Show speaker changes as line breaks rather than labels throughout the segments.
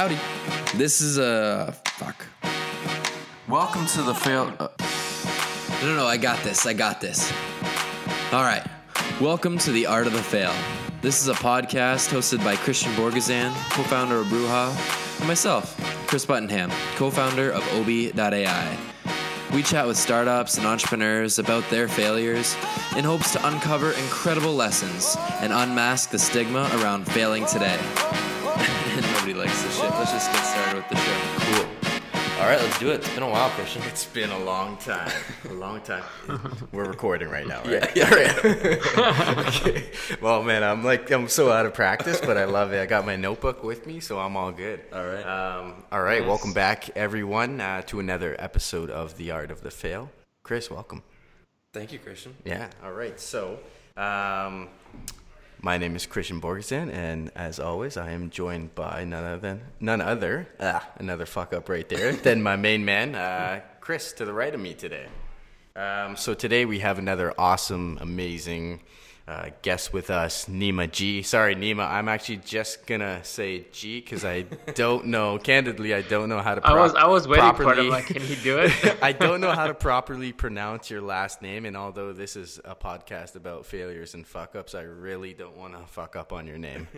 Howdy. This is a fuck.
Welcome to the fail. Uh,
No, no, no. I got this. I got this. All right. Welcome to the Art of the Fail. This is a podcast hosted by Christian Borgazan, co-founder of Bruja, and myself, Chris Buttonham, co-founder of Obi.ai. We chat with startups and entrepreneurs about their failures in hopes to uncover incredible lessons and unmask the stigma around failing today. This shit. Let's just get started with the show. Cool. All right, let's do it. It's been a while, Christian.
it's been a long time. A long time. We're recording right now, right?
Yeah, yeah, right.
okay. Well, man, I'm like I'm so out of practice, but I love it. I got my notebook with me, so I'm all good.
All right.
Um, all right. Welcome back, everyone, uh, to another episode of the Art of the Fail. Chris, welcome.
Thank you, Christian.
Yeah. All right. So, um, my name is Christian Borgeson, and as always, I am joined by none other than none other, ah, another fuck up right there, than my main man, uh, Chris, to the right of me today. Um, so today we have another awesome, amazing uh, guest with us, Nima G. Sorry, Nima, I'm actually just gonna say G because I don't know. Candidly, I don't know how to.
I was
prop-
I was waiting for
properly-
I'm like, can he do it?
I don't know how to properly pronounce your last name, and although this is a podcast about failures and fuck ups, I really don't want to fuck up on your name.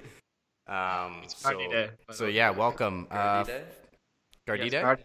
Um, so,
Gardideh, by
so yeah, welcome, uh, Gardideh.
Yes, Gard-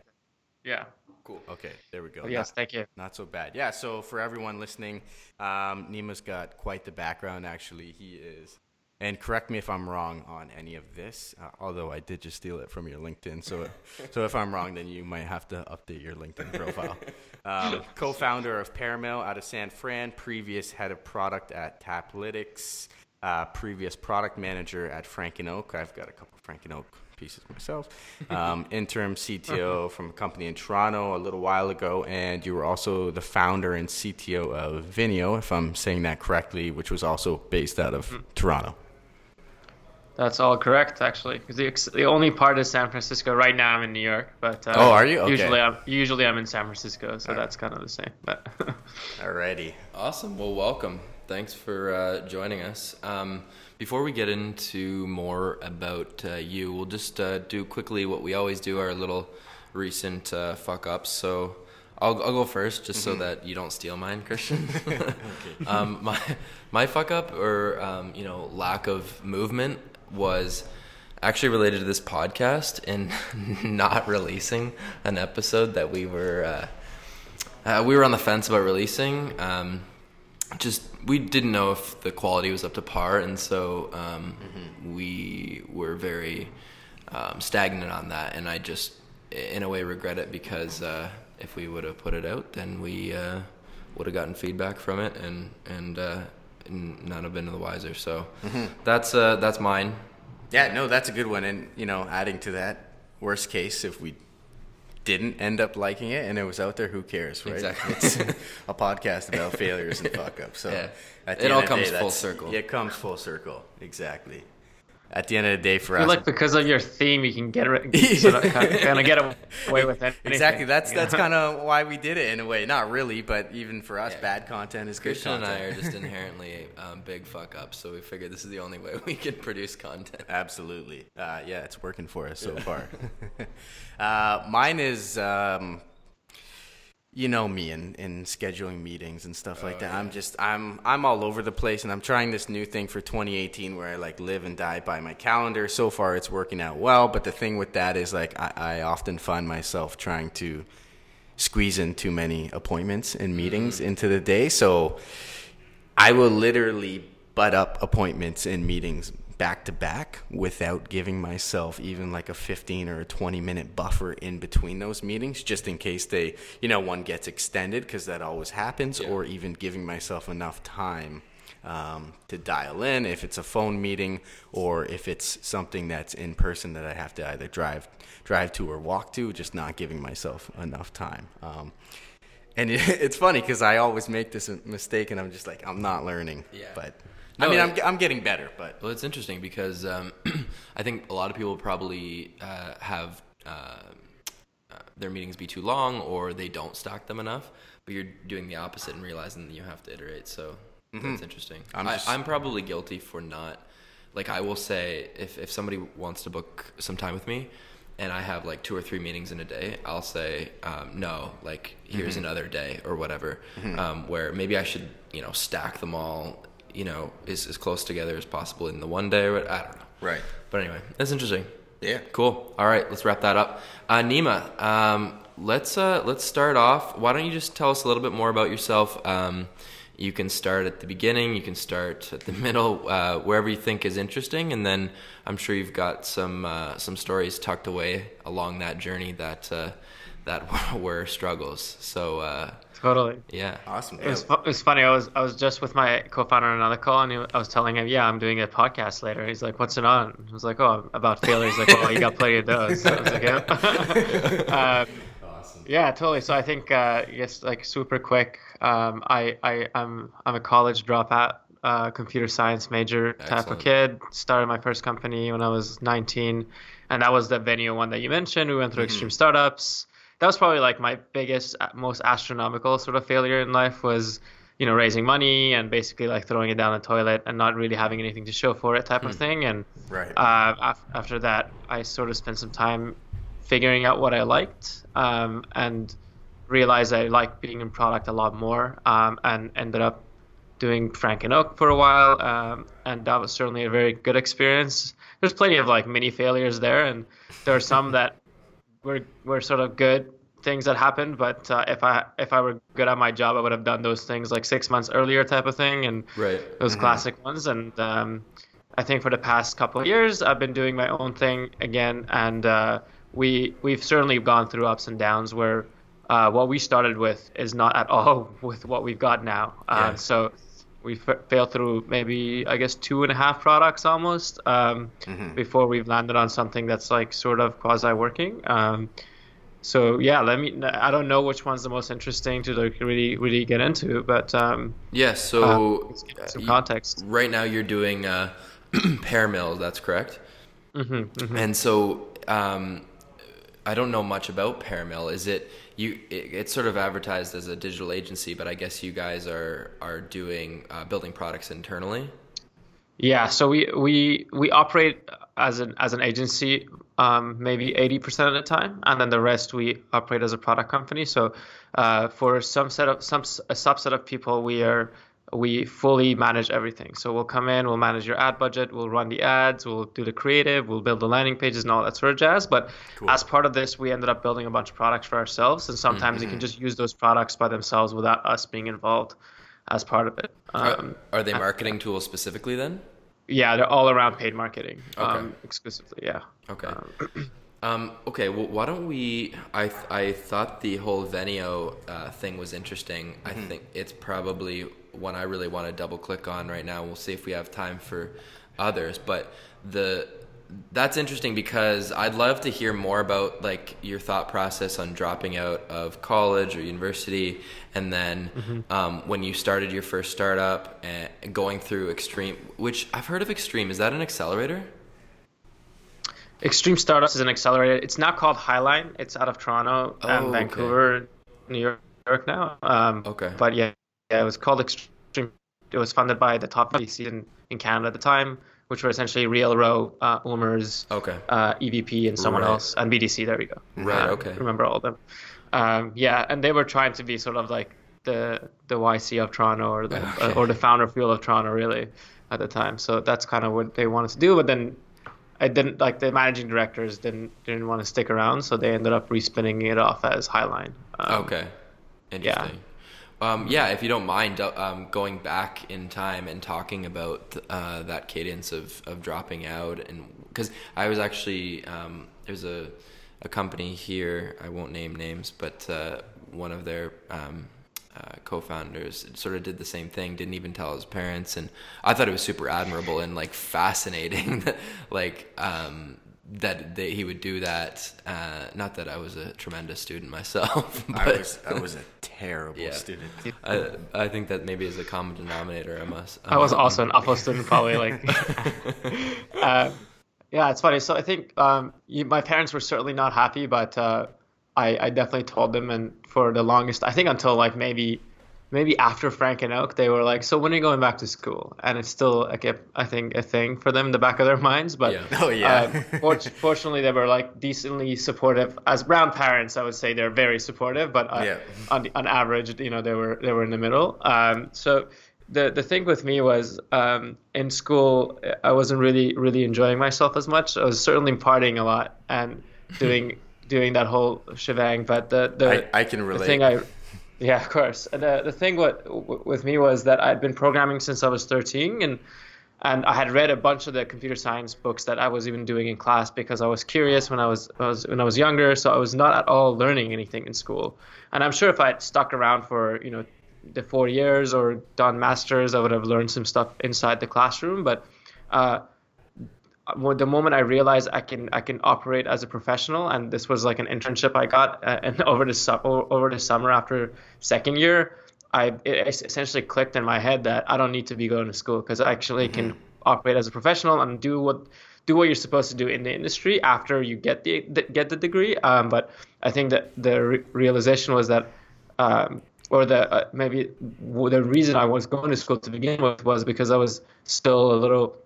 yeah.
Cool. Okay, there we go.
Oh, yes, thank you.
Not so bad. Yeah, so for everyone listening, um, Nima's got quite the background, actually. He is. And correct me if I'm wrong on any of this, uh, although I did just steal it from your LinkedIn. So, so if I'm wrong, then you might have to update your LinkedIn profile. Um, co-founder of Pearmill out of San Fran, previous head of product at Taplytics, uh, previous product manager at Frank and Oak. I've got a couple Frank and Oak pieces myself. Um, interim CTO from a company in Toronto a little while ago, and you were also the founder and CTO of Venio, if I'm saying that correctly, which was also based out of Toronto.
That's all correct, actually. Because the, ex- the only part is San Francisco. Right now, I'm in New York, but uh,
Oh, are you? Okay.
Usually, I'm usually I'm in San Francisco, so that's kind of the same. But
Alrighty.
Awesome. Well, welcome. Thanks for uh, joining us. Um, before we get into more about uh, you, we'll just uh, do quickly what we always do our little recent uh, fuck ups. So I'll, I'll go first just so that you don't steal mine, Christian. um, my, my fuck up or, um, you know, lack of movement was actually related to this podcast and not releasing an episode that we were uh, uh, we were on the fence about releasing. Um, just we didn't know if the quality was up to par, and so um, we were very um, stagnant on that. And I just, in a way, regret it because uh, if we would have put it out, then we uh, would have gotten feedback from it, and and, uh, and none have been the wiser. So that's uh, that's mine.
Yeah, no, that's a good one. And, you know, adding to that, worst case, if we didn't end up liking it and it was out there, who cares, right?
Exactly.
It's a podcast about failures and fuck ups. So
Yeah. It all comes
day,
full circle.
It comes full circle. Exactly. At the end of the day, for
I feel
us,
like because of your theme, you can get it, sort of, kind of get away with anything.
exactly. That's
you know?
that's kind of why we did it in a way. Not really, but even for us,
Yeah.
bad content is good
Christian and I are just inherently um, big fuck ups, so we figured this is the only way we can produce content.
Absolutely. Uh, yeah, it's working for us so far. uh, mine is, um, you know me in, in scheduling meetings and stuff like oh, that. I'm just I'm I'm all over the place, and I'm trying this new thing for 2018 where I like live and die by my calendar. So far, it's working out well. But the thing with that is like I, I often find myself trying to squeeze in too many appointments and meetings mm. into the day. So I will literally butt up appointments and meetings back to back without giving myself even like a 15 or a 20 minute buffer in between those meetings just in case they you know one gets extended because that always happens or even giving myself enough time um, to dial in if it's a phone meeting or if it's something that's in person that I have to either drive drive to or walk to just not giving myself enough time um, and it, it's funny because I always make this mistake, and I'm just like, I'm not learning.
Yeah.
But
No,
I mean, I'm I'm getting better. But
Well, it's interesting because um, I think a lot of people probably uh, have uh, uh, their meetings be too long or they don't stock them enough, but you're doing the opposite and realizing that you have to iterate. So that's interesting.
I'm
I,
just-
I'm probably guilty for not. Like I will say, if if somebody wants to book some time with me, and I have like two or three meetings in a day, I'll say um, no. Like here's
Mm-hmm.
another day or whatever, um, where maybe I should you know stack them all you know as, as close together as possible in the one day. Or I don't know.
Right.
But anyway, that's interesting.
Yeah.
Cool. All right, let's wrap that up. Uh, Nima, um, let's uh, let's start off. Why don't you just tell us a little bit more about yourself? Um, you can start at the beginning. You can start at the middle, uh, wherever you think is interesting, and then I'm sure you've got some uh, some stories tucked away along that journey that uh, that were struggles. So uh,
Totally.
yeah,
Awesome.
It was, it was funny. I was I was just with my co-founder on another call, and he, I was telling him, "Yeah, I'm doing a podcast later." He's like, "What's it on?" I was like, "Oh, about failure." He's like, "Oh, you got plenty of those." So I was like, "Yeah." um,
awesome.
yeah, totally. So I think, uh, yes, like super quick. Um, I I I'm I'm a college dropout, uh, computer science major type of kid. Started my first company when I was 19, and that was the Venio one that you mentioned. We went through extreme startups. That was probably like my biggest, uh, most astronomical sort of failure in life was, you know, raising money and basically like throwing it down the toilet and not really having anything to show for it type of thing. And
Right.
uh, af- after that, I sort of spent some time figuring out what I liked um, and realized I liked being in product a lot more um, and ended up doing Frank and Oak for a while. Um, and that was certainly a very good experience. There's plenty of like mini failures there, and there are some that were, were sort of good things that happened but uh, if i if i were good at my job i would have done those things like six months earlier type of thing and
Right.
those classic ones. And um, I think for the past couple of years, I've been doing my own thing again, and uh, we we've certainly gone through ups and downs where uh, what we started with is not at all with what we've got now.
Yeah.
Um, so we f- failed through maybe I guess two and a half products almost um, before we've landed on something that's like sort of quasi working. Um, so yeah, let me. I don't know which one's the most interesting to like really really get into, but um,
Yeah. So
let's some
uh,
context.
right now you're doing uh, Pearmills. That's correct.
Mm-hmm,
And so um, I don't know much about Pearmill. Is it you? It, it's sort of advertised as a digital agency, but I guess you guys are are doing uh, building products internally.
Yeah, so we we we operate as an as an agency, um, maybe eighty percent of the time, and then the rest we operate as a product company. So, uh, for some set of some a subset of people, we are we fully manage everything. So we'll come in, we'll manage your ad budget, we'll run the ads, we'll do the creative, we'll build the landing pages and all that sort of jazz. But as part of this, we ended up building a bunch of products for ourselves, and sometimes you can just use those products by themselves without us being involved as part of it. Um,
Are, are they marketing tools specifically then?
yeah, they're all around paid marketing, um, exclusively. Yeah.
Okay. Um, okay. Well, why don't we? I th- I thought the whole Venio uh, thing was interesting. I think it's probably one I really want to double click on right now. We'll see if we have time for others. But the that's interesting because I'd love to hear more about like your thought process on dropping out of college or university, and then um, when you started your first startup and going through Extreme, which I've heard of Extreme. Is that an accelerator?
Extreme Startups is an accelerator. It's now called Highline. It's out of Toronto
Oh,
and
okay.
Vancouver, New York now. Um,
Okay.
But yeah, it was called Extreme. It was funded by the top VCs in, in Canada at the time, which were essentially Real Row, uh, OMERS,
Okay.
uh, EVP, and someone
Right.
else, and BDC. There we go.
Right,
Uh,
okay.
Remember all of them. Um, yeah, and they were trying to be sort of like the the YC of Toronto or the
Okay.
or the FounderFuel of Toronto really at the time. So that's kind of what they wanted to do. But then I didn't like the managing directors didn't didn't want to stick around, so they ended up respinning it off as Highline. Um,
Okay. Interesting. Um, yeah, if you don't mind uh, um, going back in time and talking about uh, that cadence of, of dropping out, and because I was actually um, there's a a company here I won't name names, but uh, one of their um, uh, co-founders sort of did the same thing, didn't even tell his parents, and I thought it was super admirable and like fascinating, like um, that they, he would do that. Uh, not that I was a tremendous student myself, but
I was I was a terrible
Yeah.
student.
I, I think that maybe is a common denominator. I must.
I was also an awful student, probably like. uh, yeah, it's funny. So I think um, you, my parents were certainly not happy, but uh, I, I definitely told them, and for the longest, I think until like maybe maybe after Frank and Oak, they were like, "So when are you going back to school?" And it's still like a, I think a thing for them in the back of their minds. But
yeah. oh yeah,
uh, fortunately, they were like decently supportive. As brown parents, I would say they're very supportive, but uh, yeah. on on average, you know, they were they were in the middle. Um, so the the thing with me was um, in school, I wasn't really really enjoying myself as much. I was certainly partying a lot and doing doing that whole shebang. But the the
I, I can relate.
The thing I yeah, of course. The the thing what with me was that I'd been programming since I was 13, and and I had read a bunch of the computer science books that I was even doing in class because I was curious when I was, I was when I was younger. So I was not at all learning anything in school. And I'm sure if I had stuck around for you know the four years or done masters, I would have learned some stuff inside the classroom. But uh, the moment I realized I can I can operate as a professional, and this was like an internship I got, uh, and over the su- over the summer after second year, I it essentially clicked in my head that I don't need to be going to school because I actually mm-hmm. can operate as a professional and do what do what you're supposed to do in the industry after you get the, the get the degree. Um, but I think that the re- realization was that. Um, or the uh, maybe the reason I was going to school to begin with was because I was still a little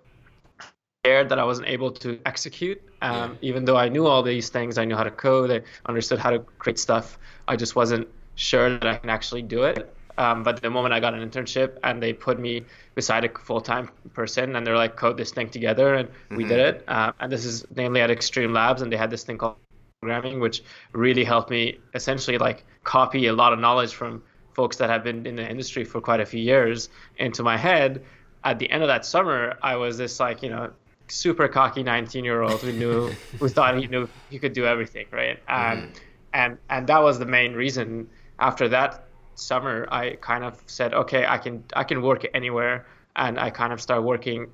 scared that I wasn't able to execute. Um, yeah. Even though I knew all these things, I knew how to code, I understood how to create stuff. I just wasn't sure that I can actually do it. Um, but the moment I got an internship and they put me beside a full-time person and they're like, code this thing together, and mm-hmm. we did it. Uh, and this is namely at Extreme Labs, and they had this thing called programming, which really helped me essentially like copy a lot of knowledge from folks that have been in the industry for quite a few years into my head. At the end of that summer, I was this like, you know, super cocky 19 year old who knew who thought he knew he could do everything right? Um, mm-hmm. and and that was the main reason. After that summer i kind of said okay i can i can work anywhere. And i kind of started working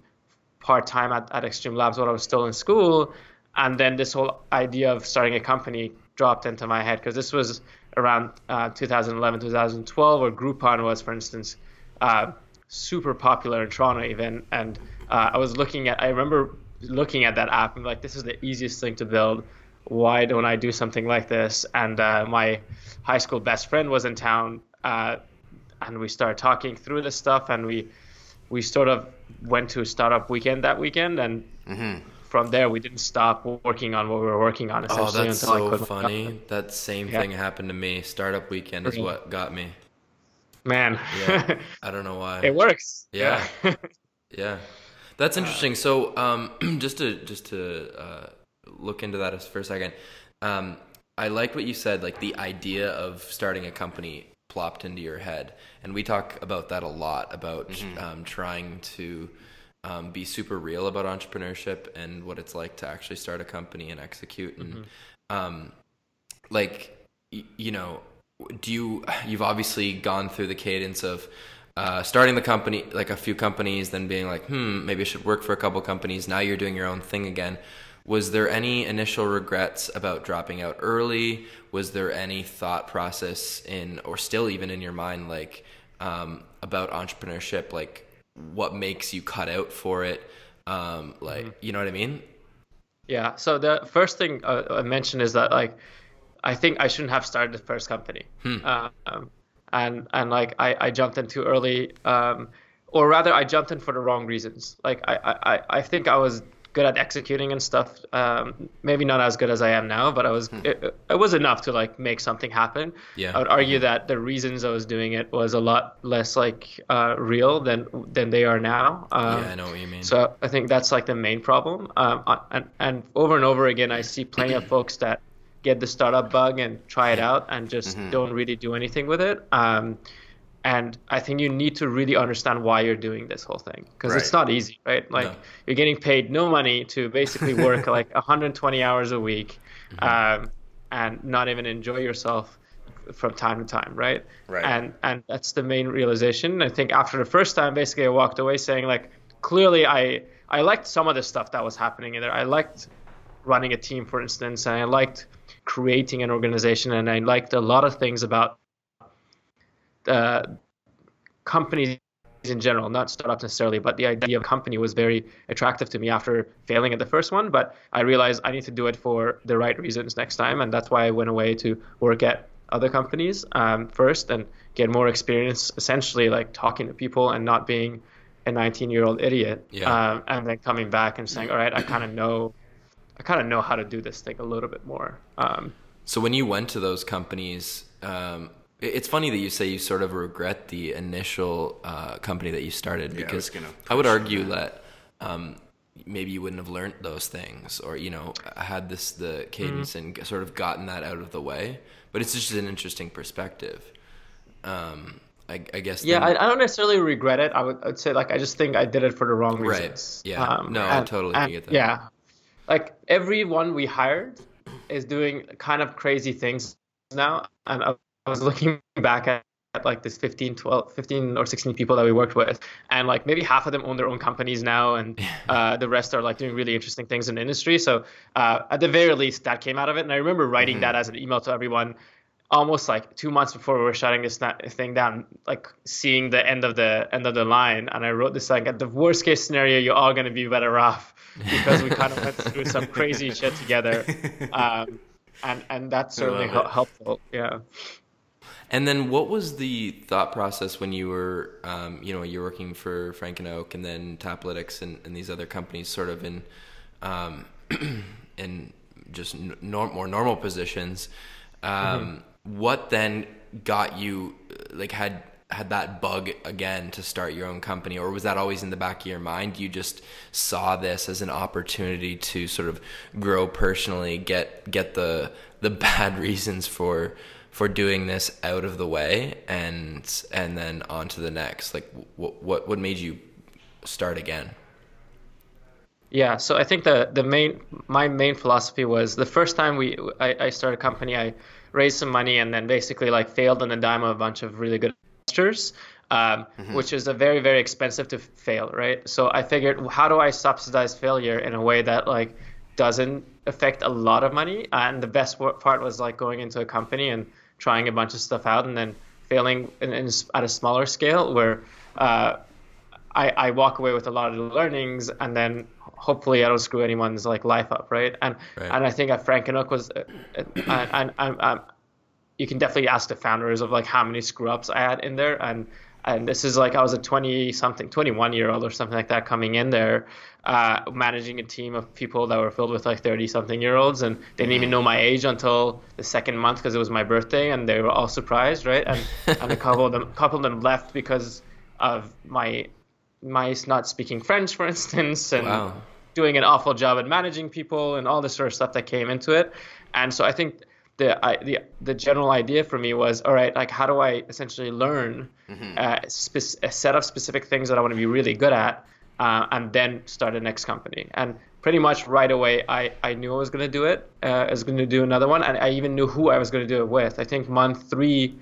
part-time at, at extreme labs while i was still in school. And then this whole idea of starting a company dropped into my head because this was around uh, 2011 2012 where groupon was for instance uh, super popular in toronto even. And uh, I was looking at, I remember looking at that app and like, this is the easiest thing to build. Why don't I do something like this? And uh, my high school best friend was in town, uh, and we started talking through this stuff, and we we sort of went to startup weekend that weekend, and mm-hmm. from there we didn't stop working on what we were working on.
Oh, that's so funny. That same yeah. thing happened to me. Startup weekend is what got me.
Man,
yeah, I don't know why.
It works.
Yeah, yeah. That's interesting. So, um, just to just to uh, look into that for a second, um, I like what you said. Like the idea of starting a company plopped into your head, and we talk about that a lot about mm-hmm. um, trying to um, be super real about entrepreneurship and what it's like to actually start a company and execute. And mm-hmm. um, like, y- you know, do you? You've obviously gone through the cadence of uh, starting the company, like a few companies, then being like, hmm, maybe I should work for a couple companies. Now you're doing your own thing again. Was there any initial regrets about dropping out early? Was there any thought process in, or still even in your mind, like um, about entrepreneurship, like what makes you cut out for it? Um, like, mm-hmm. you know what I mean?
Yeah. So the first thing uh, I mentioned is that like I think I shouldn't have started the first company. Hmm. Um, and and like I, I jumped in too early, um, or rather I jumped in for the wrong reasons. Like I, I, I think I was good at executing and stuff. Um, maybe not as good as I am now, but I was hmm. it, it, was enough to like make something happen.
Yeah.
I would argue that the reasons I was doing it was a lot less like uh, real than than they are now.
Um, yeah, I know what you mean.
So I think that's like the main problem. Um, and and over and over again, I see plenty of folks that get the startup bug and try it out and just mm-hmm. don't really do anything with it. Um, and I think you need to really understand why you're doing this whole thing because right. it's not easy, right? Like no. you're getting paid no money to basically work like 120 hours a week mm-hmm. um, and not even enjoy yourself from time to time, right?
Right.
And and that's the main realization. I think after the first time, basically, I walked away saying like, clearly, I I liked some of the stuff that was happening in there. I liked running a team, for instance, and I liked creating an organization, and I liked a lot of things about uh, companies in general, not startups necessarily, but the idea of a company was very attractive to me after failing at the first one. But I realized I need to do it for the right reasons next time, and that's why I went away to work at other companies um, first and get more experience, essentially like talking to people and not being a 19 year old idiot.
Yeah.
Um, and then coming back and saying, all right, I kind of know, I kind of know how to do this thing a little bit more. Um,
So when you went to those companies, um, it's funny that you say you sort of regret the initial uh, company that you started
Yeah,
because
was gonna
I would argue that um, maybe you wouldn't have learned those things or you know had this the cadence
Mm-hmm.
and sort of gotten that out of the way. But it's just an interesting perspective. Um, I, I guess.
yeah,
then-
I, I don't necessarily regret it. I would I'd say like I just think I did it for the wrong
Right.
reasons.
Yeah. No, I totally get that.
Yeah, like everyone we hired is doing kind of crazy things now, and I was looking back at, at like this 15, 12, 15 or 16 people that we worked with, and like maybe half of them own their own companies now, and uh, the rest are like doing really interesting things in the industry. So uh, at the very least, that came out of it, and I remember writing
Mm-hmm.
that as an email to everyone almost like two months before we were shutting this thing down, like seeing the end of the end of the line, and I wrote this like at the worst case scenario, you're all gonna be better off because we kind of went through some crazy shit together, um, and and that's certainly helpful. Yeah.
And then, what was the thought process when you were, um, you know, you're working for Frank and Oak, and then Taplytics and, and these other companies, sort of in, um, in just n- nor- more normal positions. Um, What then got you, like, had had that bug again to start your own company, or was that always in the back of your mind? You just saw this as an opportunity to sort of grow personally, get get the the bad reasons for for doing this out of the way and and then on to the next. Like what what what made you start again
Yeah, so I think the the main my main philosophy was the first time we I, I started a company, I raised some money and then basically like failed on the dime of a bunch of really good investors, um, which is a very very expensive to fail, right? So I figured, how do I subsidize failure in a way that like doesn't affect a lot of money? And the best part was like going into a company and trying a bunch of stuff out and then failing in, in, at a smaller scale where. Uh, I, I walk away with a lot of learnings and then hopefully I don't screw anyone's like life up, right? And
Right.
and I think at Frank and Oak was, uh, uh, and, and, and um, you can definitely ask the founders of like how many screw ups I had in there, and and this is like I was a 20 something, 21 year old or something like that coming in there, uh, managing a team of people that were filled with like 30 something year olds, and they didn't even know my age until the second month because it was my birthday, and they were all surprised, right? And and a couple of them, couple of them left because of my my not speaking French, for instance, and
Wow.
doing an awful job at managing people and all this sort of stuff that came into it. And so I think the I, the the general idea for me was, all right, like how do I essentially learn uh, spec- a set of specific things that I want to be really good at, uh, and then start a next company. And pretty much right away, I, I knew I was going to do it. Uh, I was going to do another one, and I even knew who I was going to do it with. I think month three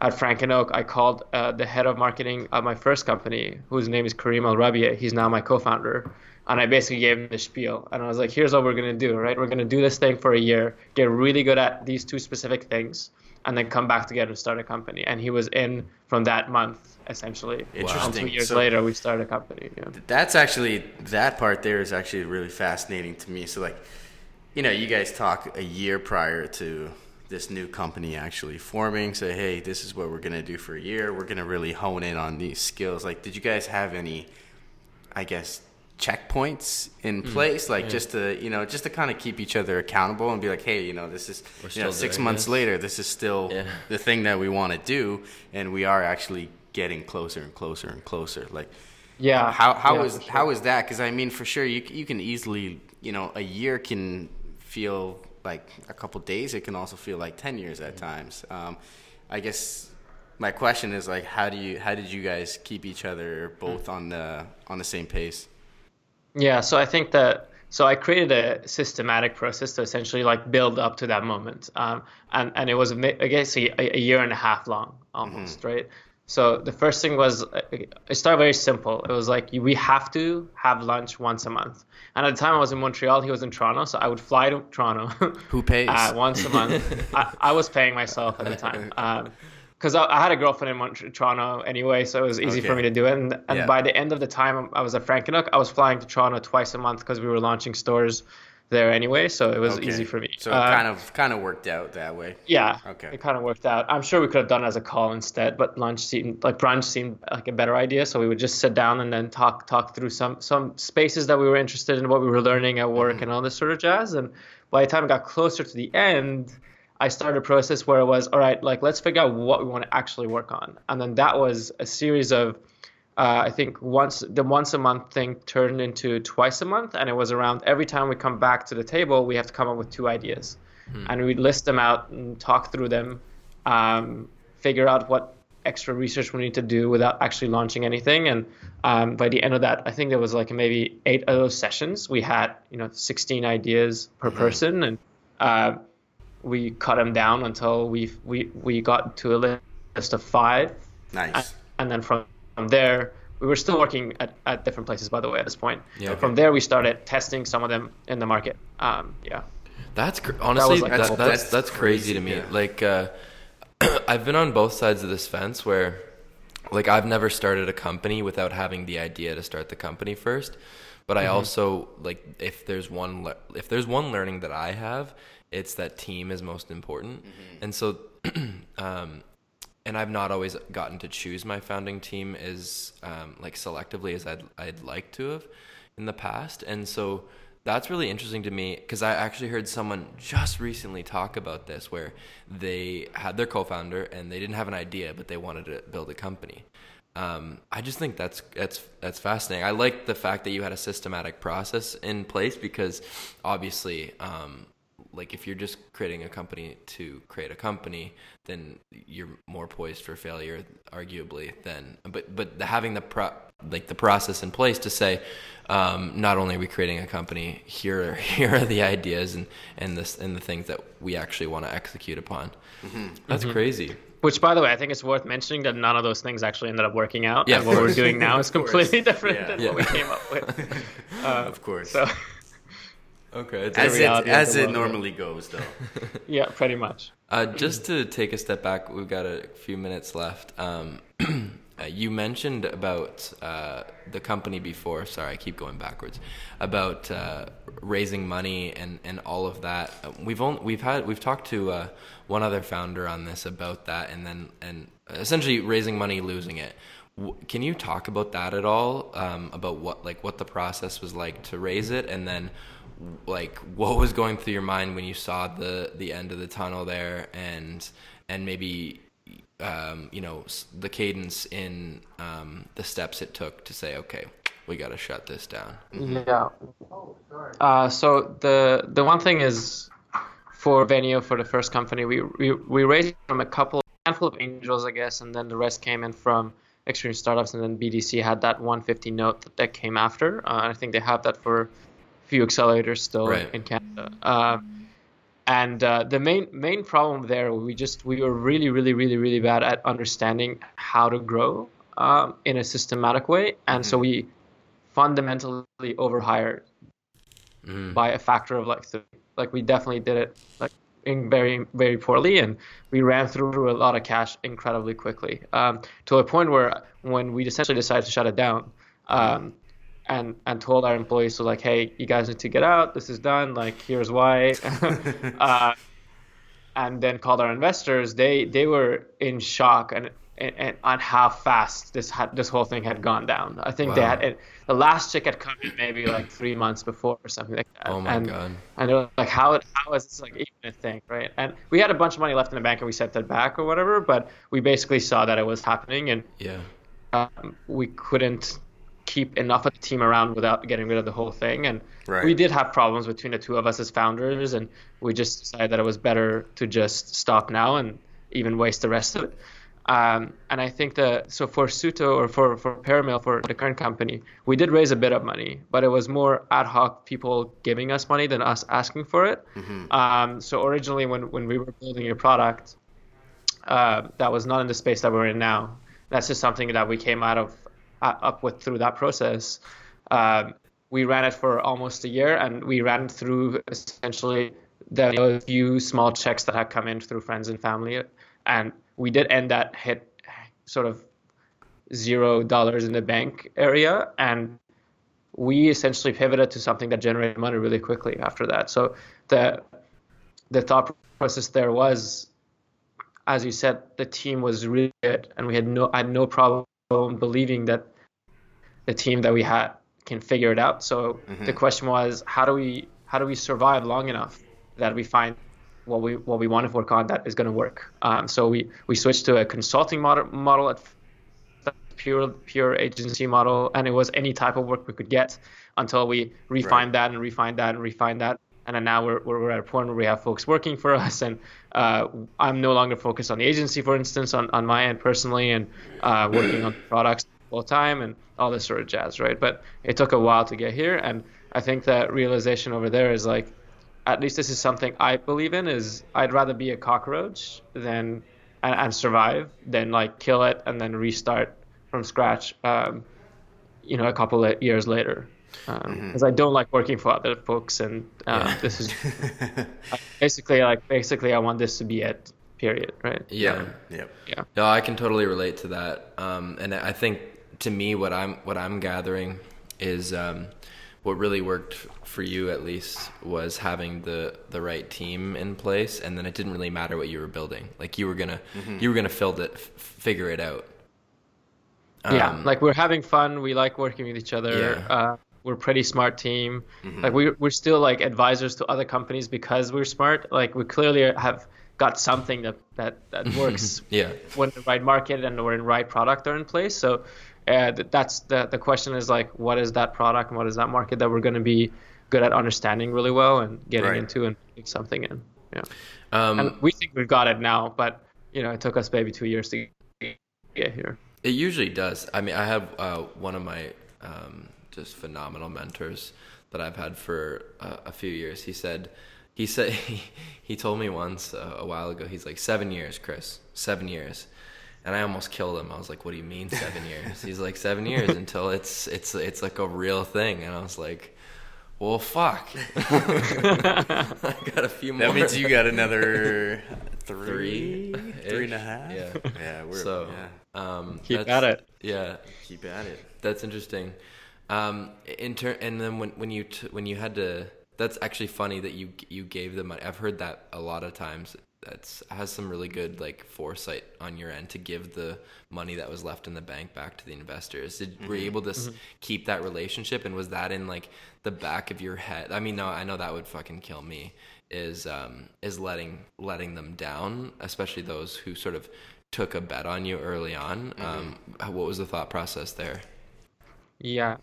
at Frank and Oak, I called uh, the head of marketing of my first company, whose name is Kareem Al Rabia. He's now my co-founder, and I basically gave him the spiel, and I was like, "Here's what we're gonna do, right? We're gonna do this thing for a year, get really good at these two specific things, and then come back together and start a company." And he was in from that month, essentially.
Interesting.
Two years
So-
later, we started a company. Yeah.
That's actually that part there is actually really fascinating to me. So like, you know, you guys talk a year prior to this new company actually forming. Say, hey, this is what we're gonna do for a year. We're gonna really hone in on these skills. Like, did you guys have any, I guess, checkpoints in
Mm,
place, like just to you know, just to kind of keep each other accountable and be like, hey, you know, this is
We're
you know, six
doing
months
this.
later, this is still
Yeah.
the thing that we want to do, and we are actually getting closer and closer and closer. Like,
Yeah.
how how
yeah,
is
sure.
how is that? Because I mean, for sure, you you can easily you know a year can feel like a couple days. It can also feel like ten years at times. Um, I guess my question is like, how do you how did you guys keep each other both on the on the same pace?
Yeah, so I think that so I created a systematic process to essentially like build up to that moment, um, and and it was I guess a, a year and a half long almost, right? So the first thing was uh, it started very simple. It was like we have to have lunch once a month, and at the time I was in Montreal, he was in Toronto, so I would fly to Toronto.
Who pays?
Uh, once a month. I, I was paying myself at the time. Because I, I had a girlfriend in Mont- Toronto anyway, so it was easy for me to do it. And, and
Yeah.
by the end of the time I was at Frank and Oak, I was flying to Toronto twice a month because we were launching stores there anyway, so it was okay. easy for me.
So it uh, kind of kind of worked out that way.
Yeah. Okay. It kind of worked out. I'm sure we could have done it as a call instead, but lunch seemed like brunch seemed like a better idea. So we would just sit down and then talk talk through some some spaces that we were interested in, what we were learning at work, mm-hmm. and all this sort of jazz. And by the time it got closer to the end, I started a process where it was all right, like let's figure out what we want to actually work on, and then that was a series of uh, I think once the once a month thing turned into twice a month, and it was around every time we come back to the table, we have to come up with two ideas, hmm. and we'd list them out and talk through them, um, figure out what extra research we need to do without actually launching anything. And um, by the end of that, I think there was like maybe eight of those sessions. We had you know 16 ideas per mm-hmm. person, and uh, we cut them down until we we we got to a list of five.
Nice.
And, and then from from there, we were still working at, at different places, by the way, at this point. Yeah. From there, we started testing some of them in the market. Um, yeah.
That's cr- honestly that like, that's, that's, that's, that's crazy, crazy to me. Yeah. Like uh, I've been on both sides of this fence where like I've never started a company without having the idea to start the company first. But I mm-hmm. also like if there's one le- if there's one learning that I have, it's that team is most important. Mm-hmm. And so um, and I've not always gotten to choose my founding team as um, like selectively as I'd I'd like to have in the past, and so that's really interesting to me because I actually heard someone just recently talk about this where they had their co-founder and they didn't have an idea but they wanted to build a company. Um, I just think that's that's that's fascinating. I like the fact that you had a systematic process in place because obviously um, like if you're just creating a company to create a company then you're more poised for failure arguably than but but having the pro like the process in place to say um, not only are we creating a company here here are the ideas and and this and the things that we actually want to execute upon mm-hmm. that's mm-hmm. crazy
which, by the way, I think it's worth mentioning that none of those things actually ended up working out. Yeah, and what we're doing now is completely different yeah. than yeah. what we came up with.
Uh, of course.
So,
Okay.
It's as it as it normally goes, though.
yeah, pretty much.
Uh, just to take a step back, we've got a few minutes left. Um, uh, you mentioned about uh, the company before. Sorry, I keep going backwards. About uh, raising money and, and all of that. Uh, we've only, we've had we've talked to uh, one other founder on this about that, and then and essentially raising money, losing it. Can you talk about that at all? Um, about what like what the process was like to raise it, and then like what was going through your mind when you saw the the end of the tunnel there and and maybe um, you know the cadence in um, the steps it took to say okay we got to shut this down
yeah uh, so the the one thing is for Venio for the first company we we, we raised from a couple handful of angels I guess and then the rest came in from extreme startups and then BDC had that 150 note that, that came after uh, I think they have that for a few accelerators still right. in Canada. Uh, and uh, the main main problem there, we just we were really really really really bad at understanding how to grow um, in a systematic way, and mm-hmm. so we fundamentally overhired mm. by a factor of like three. Like we definitely did it like very very poorly, and we ran through a lot of cash incredibly quickly um, to a point where when we essentially decided to shut it down. Um, and and told our employees so like hey you guys need to get out. This is done. Like here's why. Uh, and then called our investors. They they were in shock and, and, and on how fast this had this whole thing had gone down i think wow. they had it, the last check had come in maybe like three months before or something like that
oh my
and,
god
and they're like how how is this like even a thing right and we had a bunch of money left in the bank and we sent that back or whatever but we basically saw that it was happening and
yeah
um, we couldn't keep enough of the team around without getting rid of the whole thing. And
right.
we did have problems between the two of us as founders, and we just decided that it was better to just stop now and even waste the rest of it. Um, and I think that so for Suto or for for Pearmill for the current company, we did raise a bit of money, but it was more ad hoc people giving us money than us asking for it. Mm-hmm. Um, so originally, when when we were building a product uh, that was not in the space that we're in now, that's just something that we came out of up with through that process. Um, we ran it for almost a year, and we ran through essentially the few small checks that had come in through friends and family, and we did end that hit sort of zero dollars in the bank area, and we essentially pivoted to something that generated money really quickly after that. So the the thought process there was, as you said, the team was really good, and we had no I had no problem believing that the team that we had can figure it out. So mm-hmm. the question was, how do we how do we survive long enough that we find what we what we want to work on that is going to work? Um, so we we switched to a consulting model model at pure pure agency model, and it was any type of work we could get until we refined right. that and refined that and refined that. And then now we're, we're at a point where we have folks working for us, and uh, I'm no longer focused on the agency, for instance, on, on my end personally, and uh, working on products full time and all this sort of jazz, right? But it took a while to get here, and I think that realization over there is like, at least this is something I believe in. Is I'd rather be a cockroach than and, and survive than like kill it and then restart from scratch, um, you know, a couple of years later. Because um, mm-hmm. I don't like working for other folks, and um, yeah. this is basically like basically I want this to be it. Period. Right.
Yeah.
Yeah.
Yeah. No, I can totally relate to that. Um, and I think to me, what I'm what I'm gathering is um, what really worked for you at least was having the the right team in place, and then it didn't really matter what you were building. Like you were gonna mm-hmm. you were gonna fill it, f- figure it out
um, yeah, like we're having fun. We like working with each other. Yeah. Uh, we're a pretty smart team. Mm-hmm. Like we we're still like advisors to other companies because we're smart. Like we clearly have got something that that, that works.
yeah.
When the right market and we're in right product are in place. So uh, that's the the question is like what is that product and what is that market that we're going to be good at understanding really well and getting right. into and putting something in. Yeah. Um, and we think we've got it now, but you know it took us maybe two years to get here.
It usually does. I mean, I have uh, one of my um, just phenomenal mentors that I've had for uh, a few years. He said, he said, he, he told me once uh, a while ago. He's like seven years, Chris, seven years, and I almost killed him. I was like, "What do you mean seven years?" He's like, seven years until it's it's it's like a real thing." And I was like, well, fuck. I got a few more.
That means you got another three, three, three and a half.
Yeah,
yeah.
We're, so yeah. Um,
keep at it.
Yeah,
keep at it.
That's interesting. Um, in ter- and then when when you t- when you had to, that's actually funny that you you gave them money. I've heard that a lot of times that's has some really good like foresight on your end to give the money that was left in the bank back to the investors. Did, mm-hmm. Were you mm-hmm. able to mm-hmm. keep that relationship, and was that in like the back of your head? I mean, no, I know that would fucking kill me. Is um is letting letting them down, especially those who sort of took a bet on you early on. Mm-hmm. Um, what was the thought process there?
Yeah,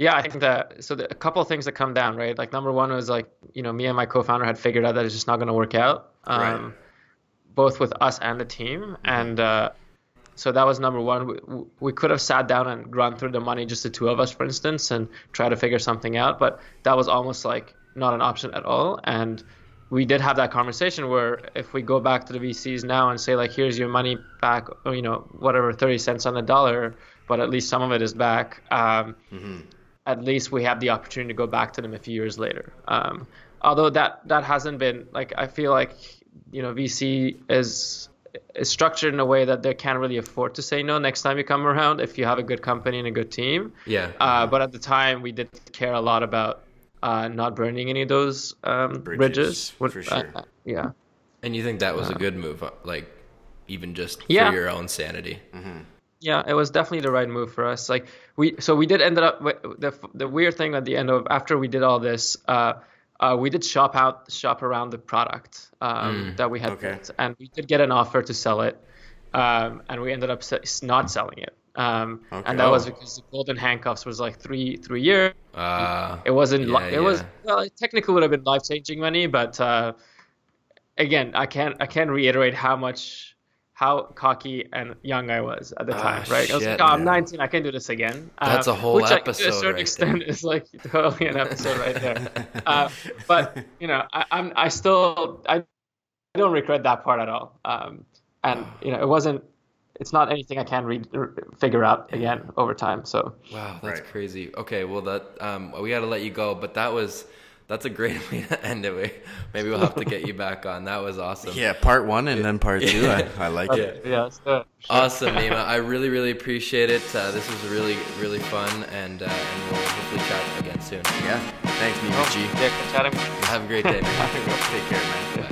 yeah, I think that so the, a couple of things that come down, right? Like number one was like you know me and my co-founder had figured out that it's just not going to work out, um, right. both with us and the team, mm-hmm. and uh, so that was number one. We, we could have sat down and run through the money, just the two of us, for instance, and try to figure something out, but that was almost like not an option at all, and we did have that conversation where if we go back to the VCs now and say like here's your money back, or, you know whatever 30 cents on the dollar, but at least some of it is back. Um, mm-hmm at least we have the opportunity to go back to them a few years later. Um, although that that hasn't been like I feel like you know VC is is structured in a way that they can't really afford to say no next time you come around if you have a good company and a good team.
Yeah.
Uh, but at the time, we did care a lot about uh, not burning any of those um, bridges.
bridges. for uh,
sure. Uh, yeah.
And you think that was a good move, uh, like even just for your own sanity?
Mm-hmm. Yeah, it was definitely the right move for us. Like we, so we did end up the the weird thing at the end of after we did all this, uh, uh, we did shop out shop around the product um, mm, that we had okay. built, and we did get an offer to sell it, um, and we ended up not selling it. Um, okay. And that oh. was because the golden handcuffs was like three three years. Uh, it wasn't. Yeah, it yeah. was well, it technically would have been life changing money, but uh, again, I can't I can't reiterate how much how cocky and young I was at the ah, time, right? Shit, I was like, oh, I'm 19, I can do this again.
That's uh, a whole
which
episode.
to a certain
right
extent
there.
is like totally an episode right there. Uh, but you know, I, am I still I don't regret that part at all. Um, and you know, it wasn't. It's not anything I can read figure out again over time. So
wow, that's right. crazy. Okay, well that um, we got to let you go, but that was that's a great way to end it. Maybe we'll have to get you back on. That was awesome.
Yeah, part one and then part two. I, I like
Okay,
it.
yeah. So,
Awesome, Nima. I really, really appreciate it. Uh, this was really, really fun, and uh, and we'll hopefully chat again soon.
Yeah. Thanks,
Oh,
Nima G.
yeah, good chatting.
Have a great day. man.
Take care, man.
Bye.